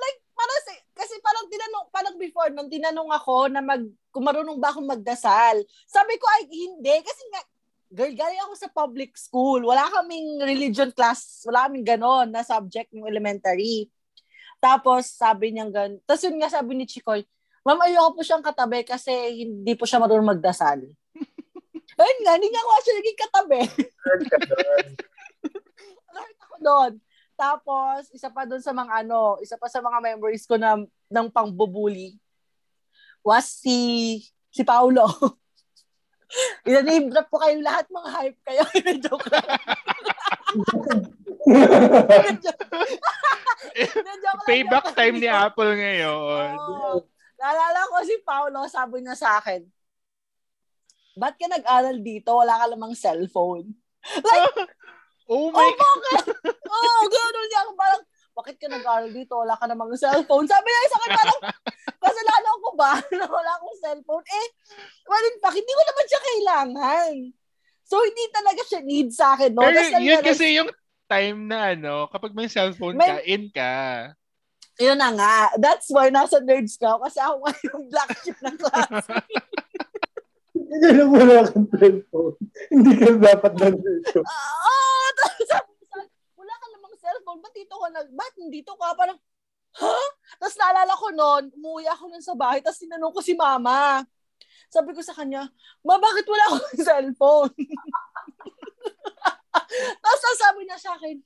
like, parang, si- kasi parang tinanong, parang before, nung tinanong ako na mag, kung marunong ba akong magdasal, sabi ko, ay, hindi. Kasi nga, girl, galing ako sa public school. Wala kaming religion class. Wala kaming ganon na subject ng elementary. Tapos, sabi niya gan Tapos yun nga sabi ni Chikoy, Ma'am, ayoko po siyang katabi kasi hindi po siya marunong magdasal. Ayun nga, hindi nga ako actually naging katabi. Alert ako doon. Tapos, isa pa doon sa mga ano, isa pa sa mga memories ko na ng pangbubuli was si si Paulo. Ina-name drop ko kayo lahat mga hype kayo. Joke lang. Joke lang, Payback time ni Apple ngayon. Oo. Naalala ko si Paulo, sabi niya sa akin, ba't ka nag-aral dito? Wala ka lamang cellphone. Like, Oh oh, my bakit? Oo, oh, gano'n niya ako. Parang, bakit ka nag-aral dito? Wala ka namang cellphone. Sabi niya sa akin, parang, kasalanan ko ba na wala akong cellphone? Eh, well, in fact, hindi ko naman siya kailangan. So, hindi talaga siya need sa akin. No? Pero Tapos yun kasi yung time na ano, kapag may cellphone May- ka, in ka. Yun na nga. That's why nasa nerds ka ako kasi ako nga yung black sheep ng class. Hindi na wala kang cellphone. Hindi ka dapat nandito. Ko sa wala ka namang cellphone, ba't dito ka nag, ba't nandito ka? Parang, ha? Tapos naalala ko noon, umuwi ako nun sa bahay, tapos tinanong ko si mama. Sabi ko sa kanya, ma, bakit wala akong cellphone? tapos sabi niya sa akin,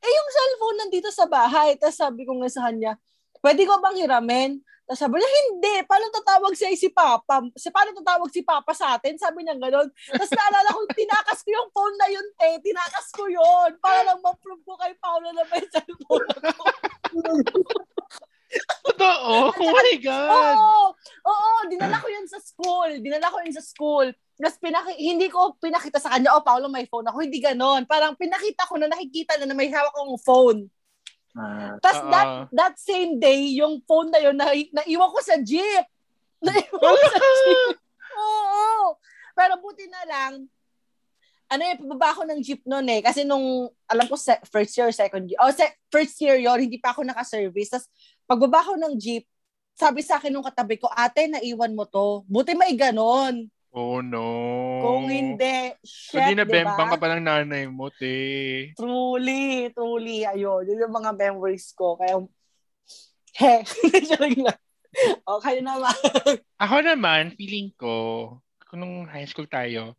eh yung cellphone nandito sa bahay. Tapos sabi ko nga sa kanya, pwede ko bang hiramin? Tapos sabi niya, hindi. Paano tatawag siya si Papa? Si, paano tatawag si Papa sa atin? Sabi niya gano'n. Tapos naalala ko, tinakas ko yung phone na yun, te. Tinakas ko yun. Para lang ma-prove ko kay Paolo na may cellphone ako. Totoo. Oh my God. Oo. Oo, dinala ko yun sa school. Dinala ko yun sa school. Tapos pinaki- hindi ko pinakita sa kanya, oh, Paolo, may phone ako. Hindi ganon. Parang pinakita ko na nakikita na na may hawak akong phone. Ah, Tapos Oo. that, that same day, yung phone na yun, na, naiwan ko sa jeep. Naiwan ko sa jeep. Oo. Pero buti na lang, ano eh, pababa ako ng jeep noon eh. Kasi nung, alam ko, se- first year, second year, oh, se- first year yon hindi pa ako naka-service. Tapos, pagbaba ko ng jeep, sabi sa akin nung katabi ko, ate, naiwan mo to. Buti may ganon. Oh no. Kung hindi, shit, Hindi na diba? bembang ka pa ng nanay mo, te. Truly, truly, ayun. Yun yung mga memories ko. Kaya, he. O, kayo naman. Ako naman, feeling ko, kung nung high school tayo,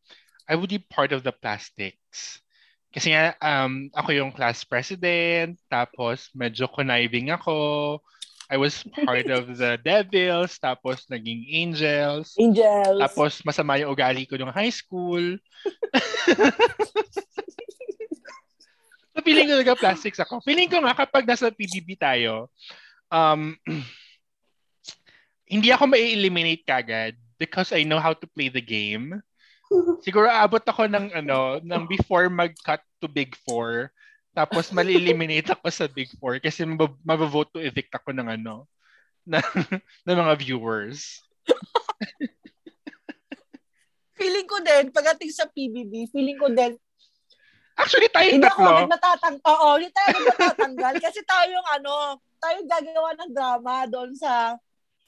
I would be part of the plastics. Kasi nga, um, ako yung class president, tapos medyo conniving ako. I was part of the devils, tapos naging angels. Angels. Tapos masama yung ugali ko nung high school. so feeling ko talaga plastics ako. Feeling ko nga kapag nasa PBB tayo, um, hindi ako mai-eliminate kagad because I know how to play the game. Siguro abot ako ng ano, ng before mag-cut to Big Four. Tapos mali-eliminate ako sa Big Four kasi mab- mabavote to evict ako ng ano, ng, ng mga viewers. feeling ko din, pagdating sa PBB, feeling ko din, Actually, tayo hindi ako tatlo. agad natatang, oo, hindi tayo agad natatanggal kasi tayo yung ano, tayo yung gagawa ng drama doon sa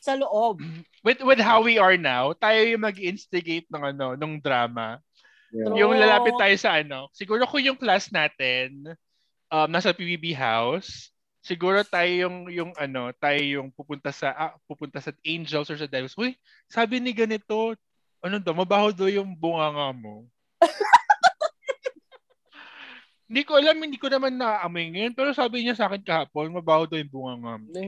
sa loob. with with how we are now, tayo yung mag-instigate ng ano, ng drama. yeah. Yung lalapit tayo sa ano. Siguro kung yung class natin um nasa PBB house, siguro tayo yung yung ano, tayo yung pupunta sa ah, pupunta sa Angels or sa Devils. Uy, sabi ni ganito, ano daw, mabaho daw yung bunganga mo. Hindi ko alam, hindi ko naman naaamoy ngayon, pero sabi niya sa akin kahapon, mabaho daw yung bunganga mo.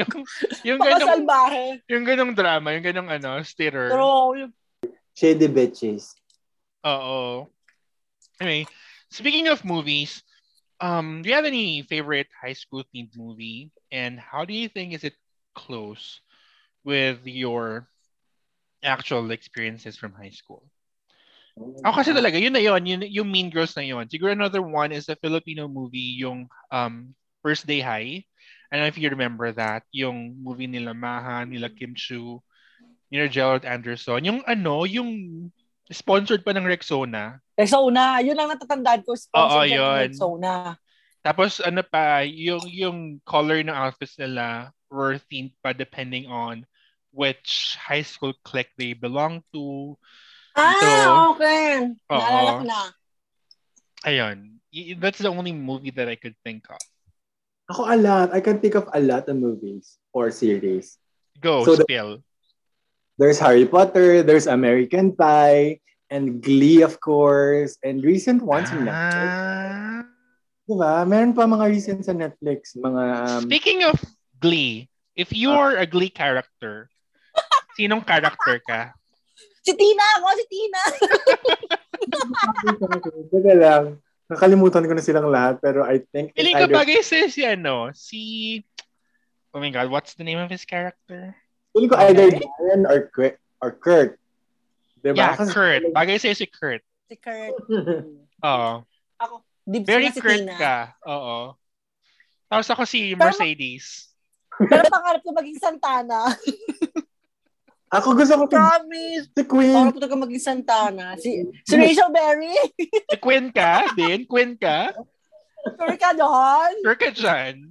yung, yung ganong, yung ganong drama, yung ganong ano, stirrer. Pero, yung, Shady bitches. Oo. Anyway, speaking of movies, Um, do you have any favorite high school themed movie? And how do you think is it close with your actual experiences from high school? Ako kasi talaga, yun na yun, yun, yung Mean Girls na yun. Siguro another one is a Filipino movie, yung um, First Day High. I don't know if you remember that. Yung movie nila Maha, nila Kim Chu, nila Gerald Anderson. Yung ano, yung sponsored pa ng Rexona. Rexona, yun ang natatandaan ko. Oo, Sponsor ng yun. Rexona. Tapos ano pa, yung yung color ng outfits nila were themed pa depending on which high school clique they belong to. Ah, So, okay. oo. Naalala ko na. Ayun. That's the only movie that I could think of. Ako a lot. I can think of a lot of movies or series. Go, So the- spill. There's Harry Potter, there's American Pie, and Glee, of course, and recent ones in Netflix. Ah. Diba? Meron pa mga recent sa Netflix. Mga, um, Speaking of Glee, if you're a Glee character, sinong character ka? Si Tina ako, si Tina. Teka lang. Nakalimutan ko na silang lahat, pero I think Piling ka either, bagay sa si ano, si... Oh my God, what's the name of his character? Feeling ko either Darren or, Kurt- or Kurt. Diba? Yeah, Kasi- Kurt. Bagay sa'yo si Kurt. Si Kurt. Oo. Ako, dibs Very si Kurt Tina. ka. Oo. Tapos ako si Pero- Mercedes. Pero pangarap ko maging Santana. Ako gusto ko Promise. si Queen. Pangarap ko talaga maging Santana. Si, si Rachel Berry. Si Quinn ka din? Quinn ka? Sure ka doon? Sure ka dyan?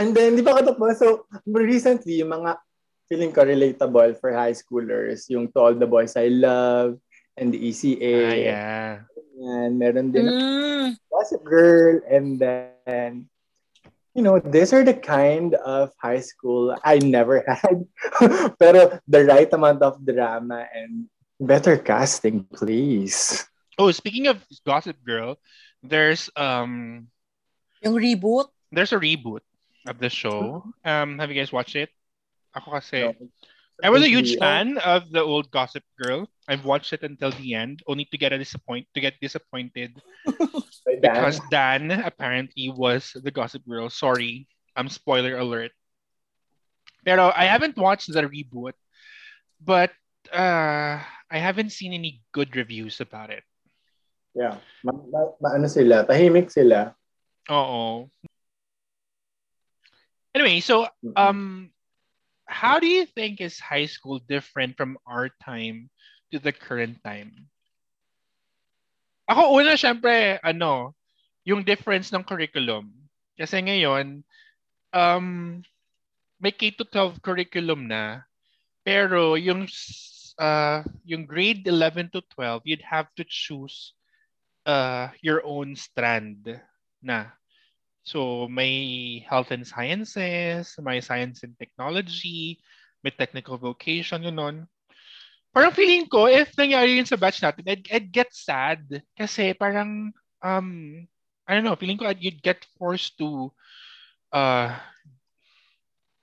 And then, di ba katapos? So, recently, yung mga feeling ko relatable for high schoolers, yung To All the Boys I Love, and the ECA. Ah, yeah. And meron din Mm. Gossip Girl, and then, you know, these are the kind of high school I never had. Pero the right amount of drama and better casting, please. Oh, speaking of Gossip Girl, there's um Yung reboot. there's a reboot of the show. Um, have you guys watched it? Ako kasi, No. I was a huge fan of the old Gossip Girl. I've watched it until the end, only to get a disappoint to get disappointed Dan. because Dan apparently was the Gossip Girl. Sorry, I'm spoiler alert. Pero I haven't watched the reboot, but uh, I haven't seen any good reviews about it. Yeah. Ma, ma, ma- ano sila? Tahimik sila. Oo. Anyway, so um how do you think is high school different from our time to the current time? Ako una syempre ano, yung difference ng curriculum. Kasi ngayon um may K to 12 curriculum na pero yung uh, yung grade 11 to 12 you'd have to choose uh your own strand na. So may health and sciences, may science and technology, may technical vocation, yun Parang feeling ko, if nangyari yun sa batch natin, I'd, I'd get sad. Kasi parang, um, I don't know, feeling ko I'd, you'd get forced to, uh,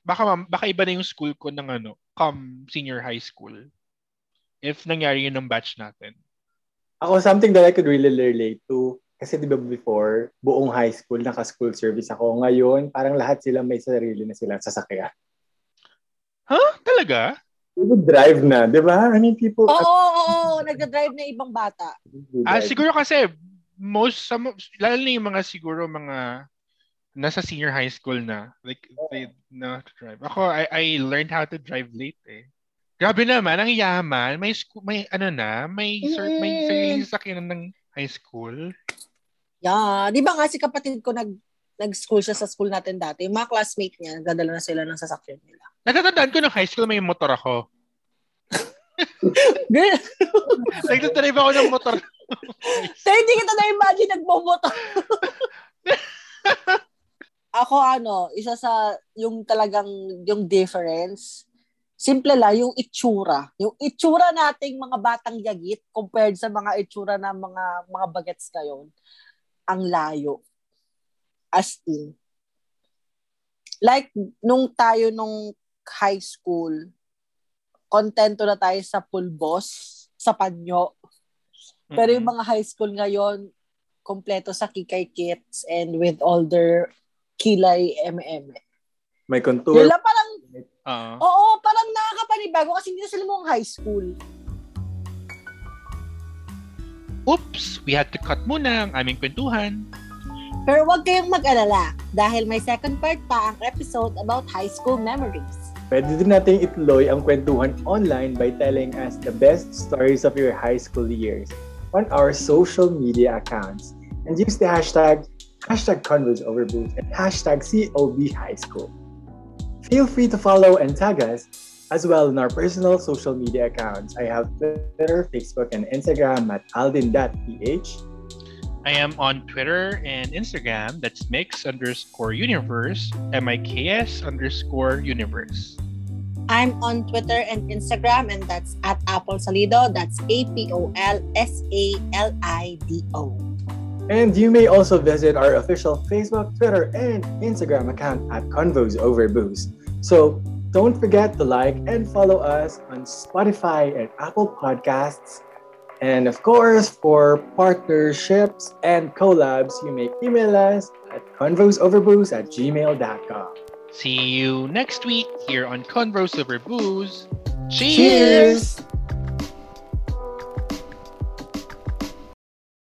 baka, baka iba na yung school ko ng ano, come senior high school. If nangyari yun ng batch natin. Ako, something that I could really relate to, kasi di ba before, buong high school, naka-school service ako. Ngayon, parang lahat sila may sarili na silang sasakyan. Huh? Talaga? They would drive na, di ba? I mean, people... Oo, oo, oo. Nagda-drive na ibang bata. Ah, siguro kasi most some lalo na yung mga siguro mga nasa senior high school na like they know how to drive. Ako I, I learned how to drive late eh. Grabe naman ang yaman, may school, may ano na, may cert, may Mm. sariling sasakyan ng high school. Yeah. Di ba nga si kapatid ko nag nag-school siya sa school natin dati. Yung mga classmate niya, nagdadala na sila ng sasakyan nila. Natatandaan ko ng high school may motor ako. Girl, Nagdadrive ako ng motor. so, hindi kita na-imagine nagbomoto. Ako ano, isa sa yung talagang yung difference, simple lang yung itsura. Yung itsura nating mga batang yagit compared sa mga itsura ng mga mga bagets ngayon, ang layo. As in. Like, nung tayo nung high school, kontento na tayo sa pulbos, sa panyo. Pero yung mga high school ngayon, kompleto sa kikay kits and with all their kilay M&M. May Yun contour. lang parang, Oo. oo, parang nakakapanibago kasi hindi na sila mong high school. Oops, we had to cut muna ang aming kwentuhan. Pero huwag kayong mag-alala dahil may second part pa ang episode about high school memories. Pwede din natin ituloy ang kwentuhan online by telling us the best stories of your high school years on our social media accounts and use the hashtag hashtag Convos Over Booth and hashtag COB High School. Feel free to follow and tag us as well in our personal social media accounts. I have Twitter, Facebook, and Instagram at aldin.ph. I am on Twitter and Instagram. That's mix underscore universe, M-I-K-S underscore universe. I'm on Twitter and Instagram and that's at Apple Salido. That's A-P-O-L-S-A-L-I-D-O. And you may also visit our official Facebook, Twitter, and Instagram account at Convos Over Booze. So don't forget to like and follow us on Spotify and Apple Podcasts. And of course, for partnerships and collabs, you may email us at convosoverbooze at gmail.com. See you next week here on Converse Over Booze. Cheers! Cheers!